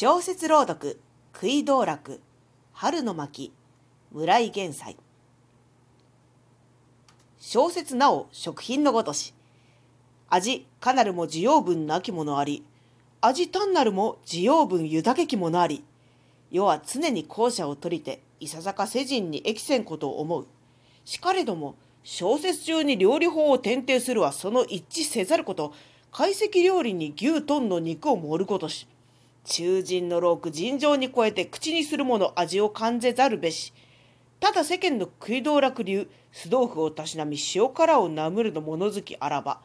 小説朗読食い道楽春の巻村井玄斎。小説なお食品のごとし味かなるも需要分なきものあり味単なるも需要分豊けきものあり世は常に後者を取りていささか世人に益せんことを思う。しかれども小説中に料理法を転定するはその一致せざること懐石料理に牛トンの肉を盛ることし中人のローク尋常に超えて口にするもの味を感ぜざるべし。ただ世間の食い道楽流酢豆腐をたしなみ塩辛をなむるの物好きあらば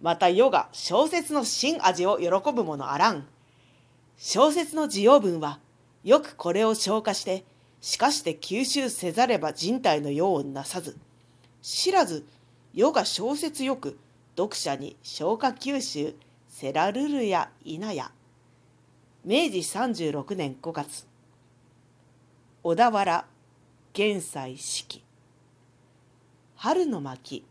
また世が小説の新味を喜ぶものあらん。小説の需要分はよくこれを消化してしかして吸収せざれば人体の用をなさず知らず世が小説よく読者に消化吸収せらるるや否や明治36年5月。小田原玄斎式。春の巻。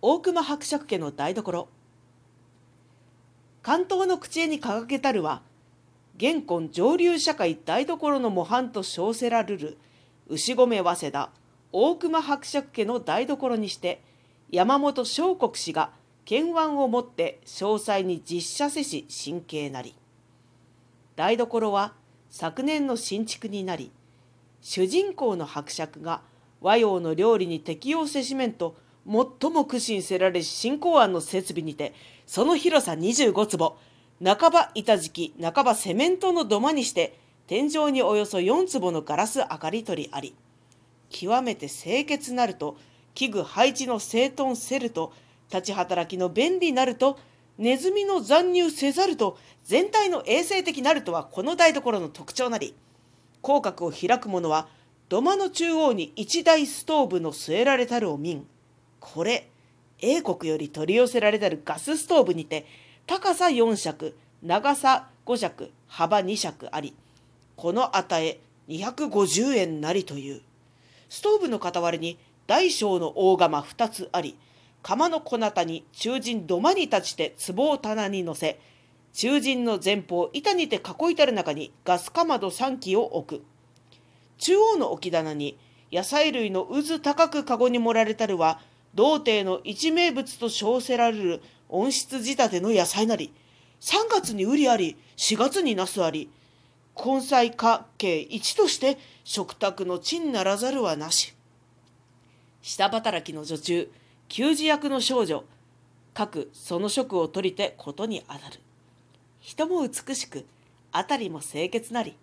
大隈伯爵家の台所。関東の口絵に掲げたるは現今上流社会台所の模範と称せらるる牛込早稲田大隈伯爵家の台所にして山本昌国氏が検腕をもって詳細に実写せし神経なり。台所は昨年の新築になり主人公の伯爵が和洋の料理に適応せしめんと最も苦心せられし新公安の設備にてその広さ25坪半ば板敷き半ばセメントの土間にして天井におよそ4坪のガラス明かり取りあり極めて清潔なると器具配置の整頓せると立ち働きの便利なるとネズミの残入せざると全体の衛生的なるとはこの台所の特徴なり口角を開く者は土間の中央に一大ストーブの据えられたるを見んこれ英国より取り寄せられたるガスストーブにて高さ4尺長さ5尺幅2尺ありこの値250円なりという。ストーブの傍りに大小の大釜2つあり釜の小なたに中陣土間に立ちて壺を棚に乗せ中陣の前方板にて囲いたる中にガスかまど3基を置く。中央の置き棚に野菜類の渦高く籠に盛られたるは童貞の一名物と称せられる温室仕立ての野菜なり3月に売りあり4月にナスあり根菜家計一として食卓の賃ならざるはなし。下働きの女中給仕役の少女。各その職を取りてことにあたる。人も美しく辺りも清潔なり。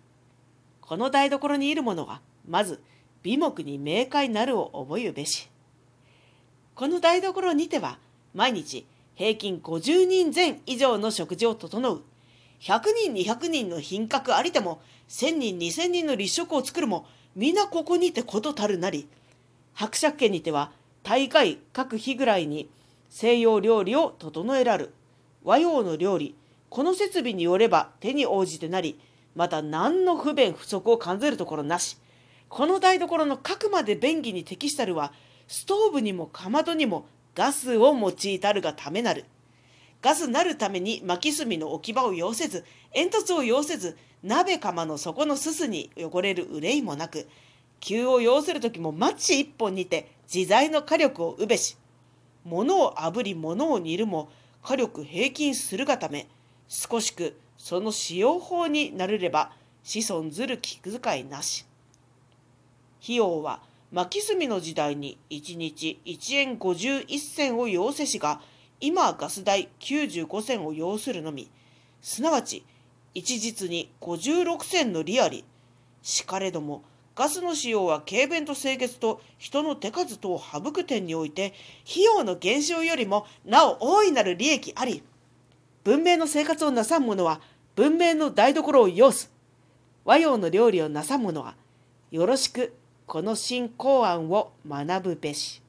この台所にいる者はまず美目に明快なるを覚えゆべし。この台所にては毎日平均50人前以上の食事を整う。100人200人の品格ありても1000人2000人の立食を作るも皆ここにてことたるなり。伯爵家にては大会各日ぐらいに西洋料理を整えらる。和洋の料理。この設備によれば手に応じてなりまた何の不便不足を感じるところなし。この台所の各まで便宜に適したるはストーブにもかまどにもガスを用いたるがためなる。ガスなるために巻き炭の置き場を要せず煙突を要せず鍋釜の底のすすに汚れる憂いもなく急を要する時もマッチ一本にて自在の火力をうべし物をあぶり物を煮るも火力平均するがため少しくその使用法になるれば子孫ずる気遣いなし。費用は巻き炭の時代に1日1円51銭を要せしが今ガス代95銭を要するのみ。すなわち一日に56銭の利あり。しかれどもガスの使用は軽便と清潔と人の手数等を省く点において費用の減少よりもなお大いなる利益あり文明の生活をなさん者は文明の台所を要す和洋の料理をなさん者はよろしくこの新公案を学ぶべし。